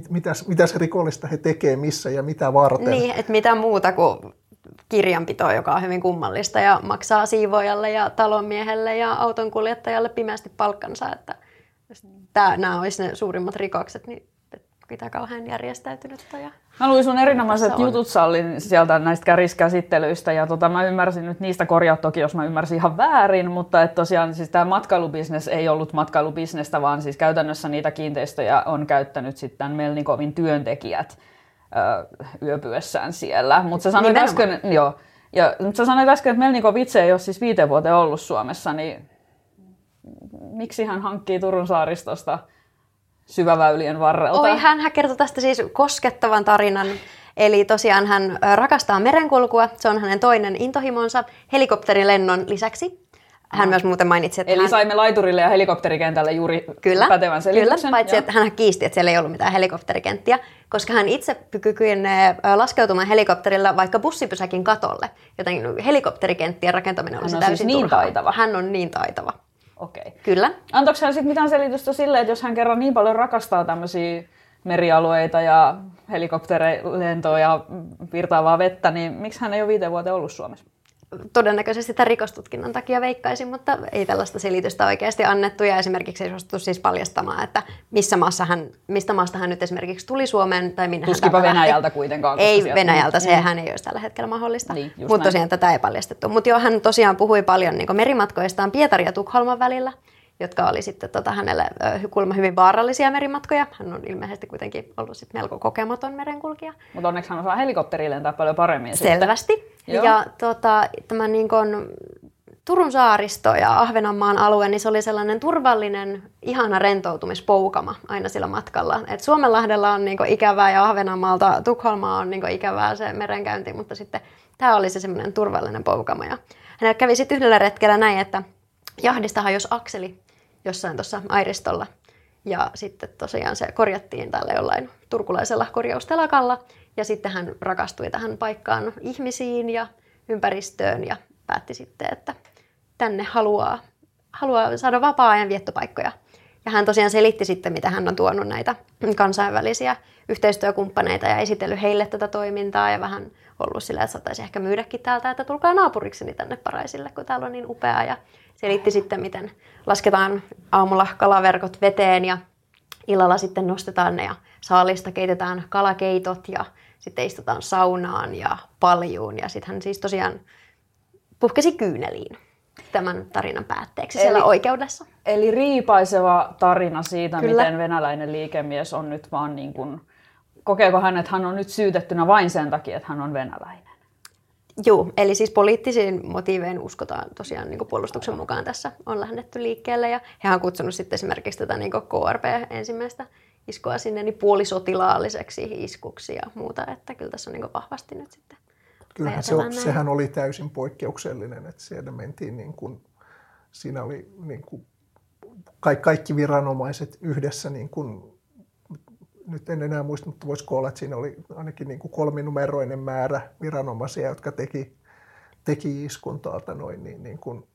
mitä, mitä se rikollista he tekee, missä ja mitä varten. Niin, että mitä muuta kuin kirjanpitoa, joka on hyvin kummallista ja maksaa siivoajalle ja talonmiehelle ja autonkuljettajalle pimeästi palkkansa, että – tää, nämä olisi ne suurimmat rikokset, niin mitä kauhean järjestäytynyt. Ja mä luin sun erinomaiset jutut Sallin sieltä näistä käriskäsittelyistä ja tota, mä ymmärsin nyt niistä korjaa toki, jos mä ymmärsin ihan väärin, mutta että tosiaan siis tämä matkailubisnes ei ollut matkailubisnestä, vaan siis käytännössä niitä kiinteistöjä on käyttänyt sitten Melnikovin työntekijät ö, yöpyessään siellä. Mutta sä sanoit äsken, joo, ja, mutta sä sanoit äsken, että Melnikov itse ei ole siis viite vuoteen ollut Suomessa, niin miksi hän hankkii Turun saaristosta syväväylien varrelta? Oi, hän kertoi tästä siis koskettavan tarinan. Eli tosiaan hän rakastaa merenkulkua, se on hänen toinen intohimonsa helikopterilennon lisäksi. Hän myös muuten mainitsi, että Eli hän... saimme laiturille ja helikopterikentälle juuri Kyllä, pätevän selityksen. kyllä paitsi Joo. että hän kiisti, että siellä ei ollut mitään helikopterikenttiä, koska hän itse kykenee laskeutumaan helikopterilla vaikka bussipysäkin katolle. Joten helikopterikenttien rakentaminen olisi on siis täysin niin turhaa. taitava. Hän on niin taitava. Okei. Kyllä. Antoiko hän sitten mitään selitystä sille, että jos hän kerran niin paljon rakastaa tämmöisiä merialueita ja helikopterilentoa ja virtaavaa vettä, niin miksi hän ei ole viiteen vuoteen ollut Suomessa? Todennäköisesti tämän rikostutkinnan takia veikkaisin, mutta ei tällaista selitystä oikeasti annettu. Ja esimerkiksi ei suostuttu siis paljastamaan, että missä maassa hän, mistä maasta hän nyt esimerkiksi tuli Suomeen tai minne Tuskipa hän täältä lähti. Venäjältä kuitenkaan. Ei sieltä- Venäjältä, Mm. sehän ei olisi tällä hetkellä mahdollista. Niin, Mutta näin. tosiaan tätä ei paljastettu. Mutta joo, hän tosiaan puhui paljon niin merimatkoistaan Pietarin ja Tukholman välillä, jotka oli sitten tota, hänelle kuulemma hyvin vaarallisia merimatkoja. Hän on ilmeisesti kuitenkin ollut sit melko kokematon merenkulkija. Mutta onneksi hän osaa helikopterilla lentää paljon paremmin. sitten. Joo. Ja tota, tämä niin kun, Turun saaristo ja Ahvenanmaan alue, niin se oli sellainen turvallinen, ihana rentoutumispoukama aina sillä matkalla. Et Suomenlahdella on niin ikävää ja Ahvenanmaalta Tukholmaa on niin ikävää se merenkäynti, mutta sitten tämä oli se semmoinen turvallinen poukama. Ja hänellä kävi sitten yhdellä retkellä näin, että jahdista hajosi akseli jossain tuossa airistolla. Ja sitten tosiaan se korjattiin tällä jollain turkulaisella korjaustelakalla. Ja sitten hän rakastui tähän paikkaan ihmisiin ja ympäristöön ja päätti sitten, että tänne haluaa, haluaa saada vapaa-ajan viettopaikkoja. Ja hän tosiaan selitti sitten, mitä hän on tuonut näitä kansainvälisiä yhteistyökumppaneita ja esitellyt heille tätä toimintaa ja vähän ollut sillä, että saattaisi ehkä myydäkin täältä, että tulkaa naapurikseni tänne Paraisille, kun täällä on niin upeaa. Ja selitti sitten, miten lasketaan aamulla kalaverkot veteen ja illalla sitten nostetaan ne ja saalista keitetään kalakeitot ja sitten istutaan saunaan ja paljuun. Ja sitten hän siis tosiaan puhkesi kyyneliin tämän tarinan päätteeksi Eli- siellä oikeudessa. Eli riipaiseva tarina siitä, Kyllä. miten venäläinen liikemies on nyt vaan niin kuin, kokeeko hän, että hän on nyt syytettynä vain sen takia, että hän on venäläinen? Joo, eli siis poliittisiin motiivein uskotaan tosiaan niin puolustuksen mukaan tässä on lähdetty liikkeelle. Ja he on kutsunut sitten esimerkiksi tätä niin KRP ensimmäistä iskua sinne niin puolisotilaalliseksi iskuksi ja muuta. Että kyllä tässä on niin vahvasti nyt sitten Kyllähän se, näin. sehän oli täysin poikkeuksellinen, että siellä mentiin niin kuin, siinä oli niin kuin kaikki, kaikki viranomaiset yhdessä, niin kuin, nyt en enää muista, mutta voisiko olla, että siinä oli ainakin niin kuin kolminumeroinen määrä viranomaisia, jotka teki, teki iskun tuolta noin, niin, niin kuin,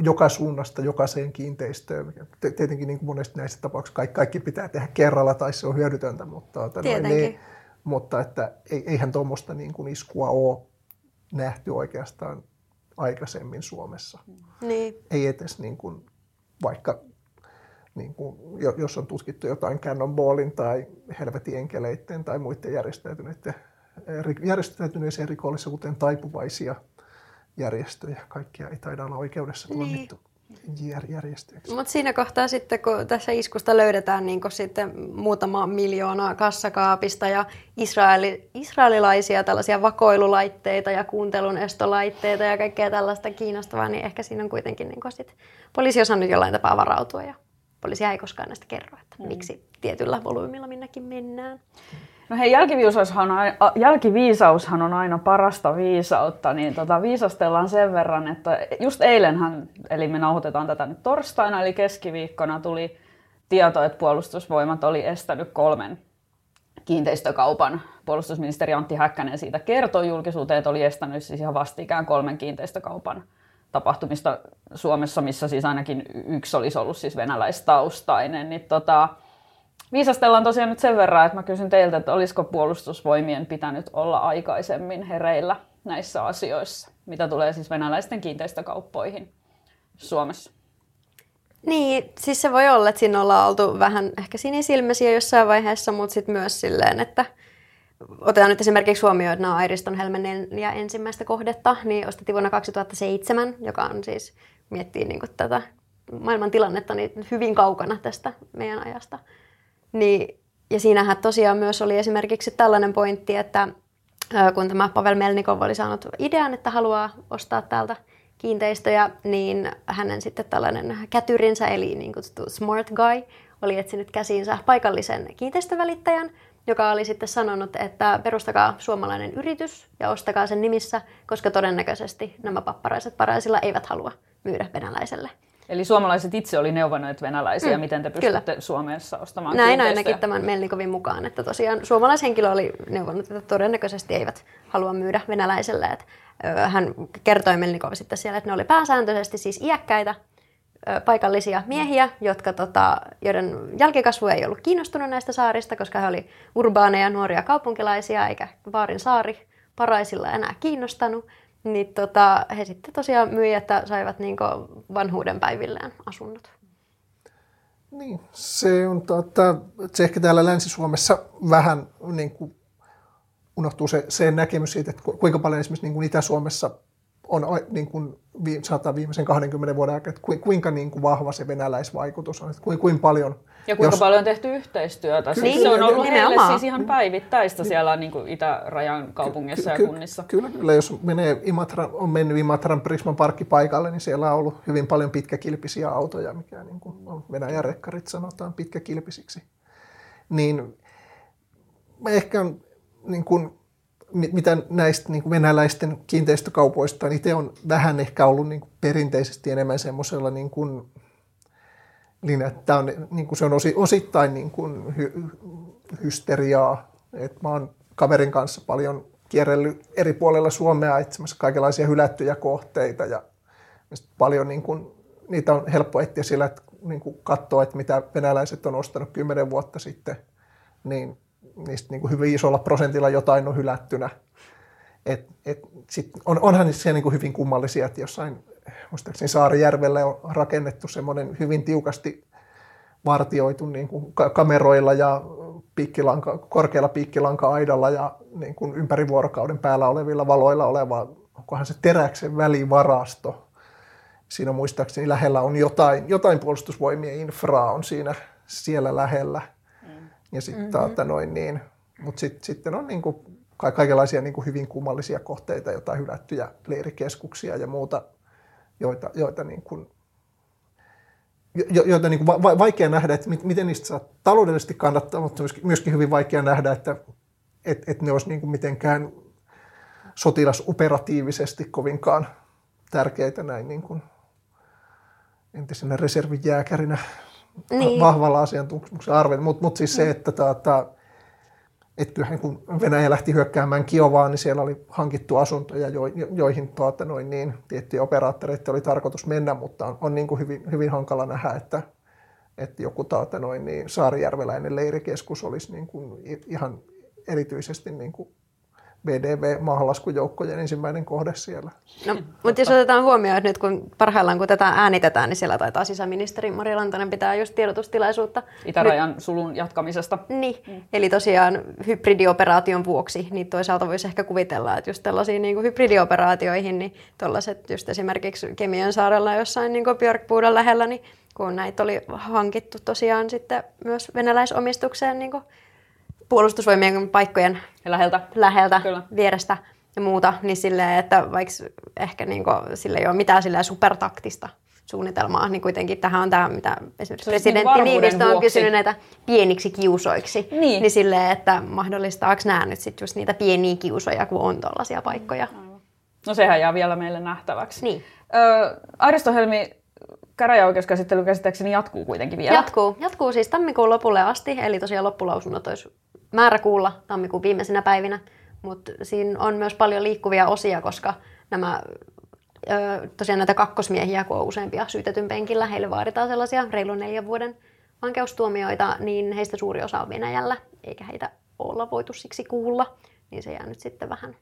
joka suunnasta, jokaiseen kiinteistöön. Te- Tietenkin niin kuin monesti näissä tapauksissa kaikki, kaikki pitää tehdä kerralla tai se on hyödytöntä, mutta, tuota, noin, niin, mutta että ei- eihän tuommoista niin kuin iskua ole nähty oikeastaan aikaisemmin Suomessa. Niin, Ei edes niin kuin, vaikka niin kuin, jo- jos on tutkittu jotain Cannonballin tai Helvetin enkeleiden tai muiden järjestäytyneiden, järjestäytyneeseen rikollisuuteen taipuvaisia järjestöjä. Kaikkia ei taida olla oikeudessa tuomittu jär- järjestöiksi. Mutta siinä kohtaa sitten, kun tässä iskusta löydetään niin sitten muutama miljoona kassakaapista ja israeli, israelilaisia tällaisia vakoilulaitteita ja kuuntelun estolaitteita ja kaikkea tällaista kiinnostavaa, niin ehkä siinä on kuitenkin niin sit poliisi osannut jollain tapaa varautua ja poliisi ei koskaan näistä kerro, että mm. miksi tietyllä volyymilla minnekin mennään. No hei, jälkiviisaushan on, ai- a- jälkiviisaushan on aina parasta viisautta, niin tota, viisastellaan sen verran, että just eilenhän, eli me nauhoitetaan tätä nyt torstaina, eli keskiviikkona tuli tieto, että puolustusvoimat oli estänyt kolmen kiinteistökaupan. Puolustusministeri Antti Häkkänen siitä kertoi julkisuuteen, että oli estänyt siis ihan vastikään kolmen kiinteistökaupan tapahtumista Suomessa, missä siis ainakin yksi olisi ollut siis venäläistaustainen. Niin tota, Viisastellaan tosiaan nyt sen verran, että mä kysyn teiltä, että olisiko puolustusvoimien pitänyt olla aikaisemmin hereillä näissä asioissa, mitä tulee siis venäläisten kiinteistökauppoihin Suomessa. Niin, siis se voi olla, että siinä ollaan oltu vähän ehkä sinisilmäisiä jossain vaiheessa, mutta sitten myös silleen, että otetaan nyt esimerkiksi huomioon, että nämä on Airiston Helmen ja ensimmäistä kohdetta, niin ostettiin vuonna 2007, joka on siis, miettii niin tätä maailman tilannetta, niin hyvin kaukana tästä meidän ajasta. Niin, ja siinähän tosiaan myös oli esimerkiksi tällainen pointti, että kun tämä Pavel Melnikov oli saanut idean, että haluaa ostaa täältä kiinteistöjä, niin hänen sitten tällainen kätyrinsä, eli niin kutsuttu smart guy, oli etsinyt käsiinsä paikallisen kiinteistövälittäjän, joka oli sitten sanonut, että perustakaa suomalainen yritys ja ostakaa sen nimissä, koska todennäköisesti nämä papparaiset paraisilla eivät halua myydä venäläiselle. Eli suomalaiset itse oli neuvonneet venäläisiä, mm, miten te pystytte kyllä. Suomessa ostamaan Näin ainakin tämän Melnikovin mukaan, että tosiaan suomalaishenkilö oli neuvonut, että todennäköisesti eivät halua myydä venäläiselle. Että, hän kertoi Melnikov sitten siellä, että ne oli pääsääntöisesti siis iäkkäitä paikallisia miehiä, jotka, tota, joiden jälkikasvu ei ollut kiinnostunut näistä saarista, koska he olivat urbaaneja nuoria kaupunkilaisia, eikä Vaarin saari paraisilla enää kiinnostanut. Niin tota, he sitten tosiaan myi, että saivat niinku vanhuuden päivilleen asunnot. Niin, se on tota, se ehkä täällä Länsi-Suomessa vähän niin kuin unohtuu se, se näkemys siitä, että kuinka paljon esimerkiksi niin kuin Itä-Suomessa on niin kuin, sanotaan viimeisen 20 vuoden aikana, että kuinka niin kuin vahva se venäläisvaikutus on, että kuinka, kuinka paljon... Ja kuinka jos... paljon on tehty yhteistyötä. Siis niin, se on ollut heille siis ihan päivittäistä siellä niin kuin itärajan kaupungissa ky- ja kunnissa. Kyllä, kyllä. Jos menee Imatra, on mennyt Imatran Prisman parkkipaikalle, niin siellä on ollut hyvin paljon pitkäkilpisiä autoja, mikä niin kuin on Venäjän rekkarit sanotaan pitkäkilpisiksi. Niin ehkä niin kuin, mitä näistä niin kuin venäläisten kiinteistökaupoista, niin te on vähän ehkä ollut niin kuin perinteisesti enemmän semmoisella niin kuin, niin että on, niin kuin se on osittain niin kuin hy, hysteriaa. Et mä oon kaverin kanssa paljon kierrellyt eri puolilla Suomea etsimässä kaikenlaisia hylättyjä kohteita ja paljon niin kuin, niitä on helppo etsiä sillä, että niin kuin katsoo, että mitä venäläiset on ostanut kymmenen vuotta sitten, niin niistä niin kuin hyvin isolla prosentilla jotain on hylättynä. Et, et sit on, onhan se niin kuin hyvin kummallisia, että jossain muistaakseni Saarijärvelle on rakennettu semmoinen hyvin tiukasti vartioitu niin kuin kameroilla ja piikkilanka, korkealla piikkilanka-aidalla ja niin kuin ympäri vuorokauden päällä olevilla valoilla oleva, onkohan se teräksen välivarasto. Siinä muistaakseni lähellä on jotain, jotain puolustusvoimien infraa on siinä siellä lähellä. Ja sitten mm-hmm. Taata noin niin, mutta sit, sitten on niin kuin kaikenlaisia niin kuin hyvin kummallisia kohteita, jotain hylättyjä leirikeskuksia ja muuta, joita, joita niin kuin, jo, joita niin kuin va, vaikea nähdä, että miten niistä saa taloudellisesti kannattaa, mutta myöskin hyvin vaikea nähdä, että et, et ne olisi niin kuin mitenkään sotilasoperatiivisesti kovinkaan tärkeitä näin niin kuin entisenä reservijääkärinä niin. vahvalla asiantuntemuksen arviointi. Mutta mut siis se, mm. että taata, että kyllähän kun Venäjä lähti hyökkäämään Kiovaan, niin siellä oli hankittu asuntoja, jo, joihin tuota, noin niin, tiettyjä operaattoreita oli tarkoitus mennä, mutta on, on niin kuin hyvin, hyvin hankala nähdä, että, että joku tuota, noin niin, saarijärveläinen leirikeskus olisi niin kuin ihan erityisesti niin kuin BDV-maahanlaskujoukkojen ensimmäinen kohde siellä. No, mutta jos otetaan huomioon, että nyt kun parhaillaan kun tätä äänitetään, niin siellä taitaa sisäministeri Mari Lantanen pitää just tiedotustilaisuutta. Itärajan nyt, sulun jatkamisesta. Niin, mm. eli tosiaan hybridioperaation vuoksi, niin toisaalta voisi ehkä kuvitella, että just tällaisiin niin kuin hybridioperaatioihin, niin tuollaiset just esimerkiksi Kemian saarella jossain niin Björkpuudan lähellä, niin kun näitä oli hankittu tosiaan sitten myös venäläisomistukseen niin kuin puolustusvoimien paikkojen läheltä, läheltä vierestä ja muuta, niin silleen, että vaikka ehkä niin kuin, sille ei ole mitään silleen supertaktista suunnitelmaa, niin kuitenkin tähän on tämä, mitä esimerkiksi presidentti niin Niinistö on kysynyt näitä pieniksi kiusoiksi, niin, niin silleen, että mahdollistaako nämä nyt sitten just niitä pieniä kiusoja, kun on tuollaisia paikkoja. No sehän jää vielä meille nähtäväksi. Niin. Aristo Helmi, käräjäoikeuskäsittely käsittääkseni jatkuu kuitenkin vielä. Jatkuu. Jatkuu siis tammikuun lopulle asti, eli tosiaan loppulausunnot olisi määrä kuulla tammikuun viimeisenä päivinä, mutta siinä on myös paljon liikkuvia osia, koska nämä tosiaan näitä kakkosmiehiä, kun on useampia syytetyn penkillä, heille vaaditaan sellaisia reilun neljän vuoden vankeustuomioita, niin heistä suuri osa on Venäjällä, eikä heitä olla voitu siksi kuulla, niin se jää nyt sitten vähän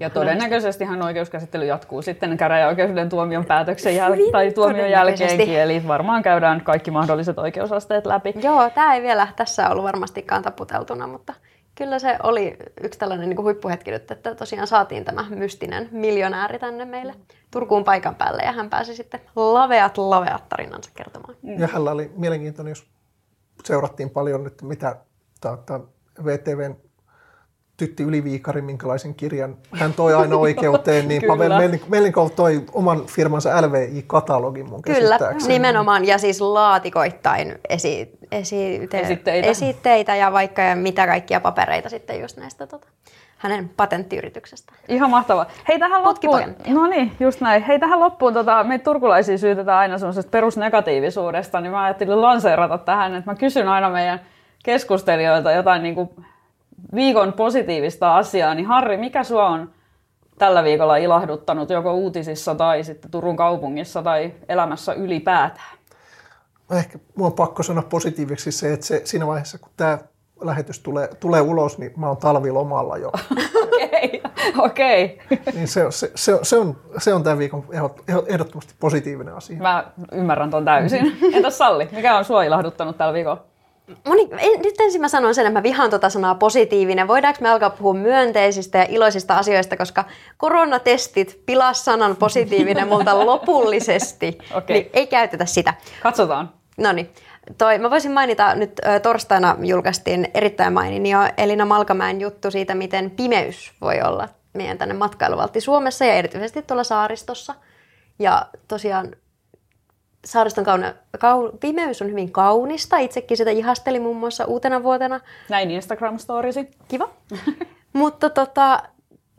ja todennäköisestihan oikeuskäsittely jatkuu sitten käräjäoikeuden tuomion päätöksen jäl- tai tuomion jälkeenkin, eli varmaan käydään kaikki mahdolliset oikeusasteet läpi. Joo, tämä ei vielä tässä ollut varmastikaan taputeltuna, mutta kyllä se oli yksi tällainen niin kuin huippuhetki nyt, että tosiaan saatiin tämä mystinen miljonääri tänne meille Turkuun paikan päälle ja hän pääsi sitten laveat laveat tarinansa kertomaan. Ja hänellä oli mielenkiintoinen, jos seurattiin paljon nyt, mitä tuota, VTVn Tytti Yliviikari, minkälaisen kirjan hän toi aina oikeuteen, niin. Pavel Melnik- Melnikov toi oman firmansa LVI-katalogin mun Kyllä, nimenomaan. Ja siis laatikoittain esi, esite, Esitteitä. esitteitä ja vaikka ja mitä kaikkia papereita sitten just näistä tota, hänen patenttiyrityksestä. Ihan mahtavaa. Hei tähän loppuun, no niin, just näin. Hei tähän loppuun, tota, meitä turkulaisia syytetään aina semmoisesta perusnegatiivisuudesta, niin mä ajattelin lanseerata tähän, että mä kysyn aina meidän keskustelijoilta jotain niin kuin viikon positiivista asiaa, niin Harri, mikä sua on tällä viikolla ilahduttanut joko uutisissa tai sitten Turun kaupungissa tai elämässä ylipäätään? Ehkä mun on pakko sanoa positiiviksi se, että se, siinä vaiheessa, kun tämä lähetys tulee, tulee ulos, niin mä oon talvilomalla jo. Okei, okei. niin se, se, se, se, on, se on tämän viikon ehdot- ehdot- ehdottomasti positiivinen asia. Mä ymmärrän ton täysin. Entäs Salli, mikä on sua ilahduttanut tällä viikolla? Moni, en, nyt ensin mä sanon sen, että mä vihaan tota sanaa positiivinen. Voidaanko me alkaa puhua myönteisistä ja iloisista asioista, koska koronatestit pilas sanan positiivinen multa lopullisesti. Okei. Niin ei käytetä sitä. Katsotaan. No niin. Toi, mä voisin mainita, nyt ö, torstaina julkaistiin erittäin mainio Elina Malkamäen juttu siitä, miten pimeys voi olla meidän tänne matkailuvaltti Suomessa ja erityisesti tuolla saaristossa. Ja tosiaan saariston kauna, kau, pimeys on hyvin kaunista. Itsekin sitä ihastelin muun muassa uutena vuotena. Näin Instagram-storisi. Kiva. Mutta tota,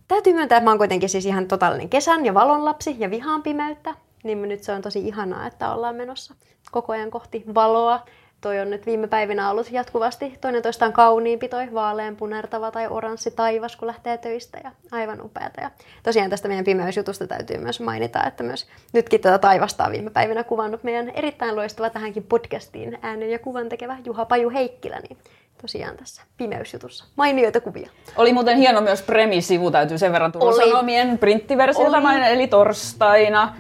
täytyy myöntää, että mä oon kuitenkin siis ihan totaalinen kesän ja valon lapsi ja vihaan pimeyttä. Niin nyt se on tosi ihanaa, että ollaan menossa koko ajan kohti valoa. Toi on nyt viime päivinä ollut jatkuvasti toinen toistaan kauniimpi toi vaalean punertava tai oranssi taivas, kun lähtee töistä ja aivan upeata. Ja tosiaan tästä meidän pimeysjutusta täytyy myös mainita, että myös nytkin tätä taivasta on viime päivinä kuvannut meidän erittäin loistava tähänkin podcastiin äänen ja kuvan tekevä Juha Paju Heikkilä, niin tosiaan tässä pimeysjutussa. Mainioita kuvia. Oli muuten hieno myös Premi-sivu, täytyy sen verran Oli. Sanomien printtiversiota mainin, eli torstaina.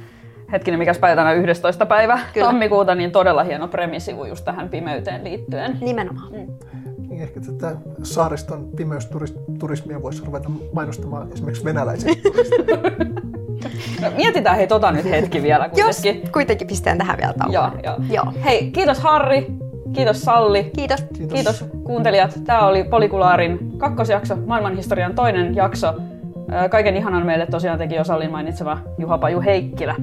Hetkinen, mikäs päivä tänään 11. päivä Kyllä. tammikuuta, niin todella hieno Premi-sivu just tähän pimeyteen liittyen. Nimenomaan. Niin ehkä tätä saariston pimeysturismia voisi ruveta mainostamaan esimerkiksi venäläiset turistit. No, mietitään hei tota nyt hetki vielä Jos kuitenkin. kuitenkin pistän tähän vielä. Joo, joo. Joo. Hei, kiitos Harri, kiitos Salli, Kiitos. Kiitos. kiitos kuuntelijat. Tämä oli Polikulaarin kakkosjakso, maailmanhistorian toinen jakso. Kaiken ihanan meille tosiaan teki jo Sallin mainitsema Juha Paju Heikkilä.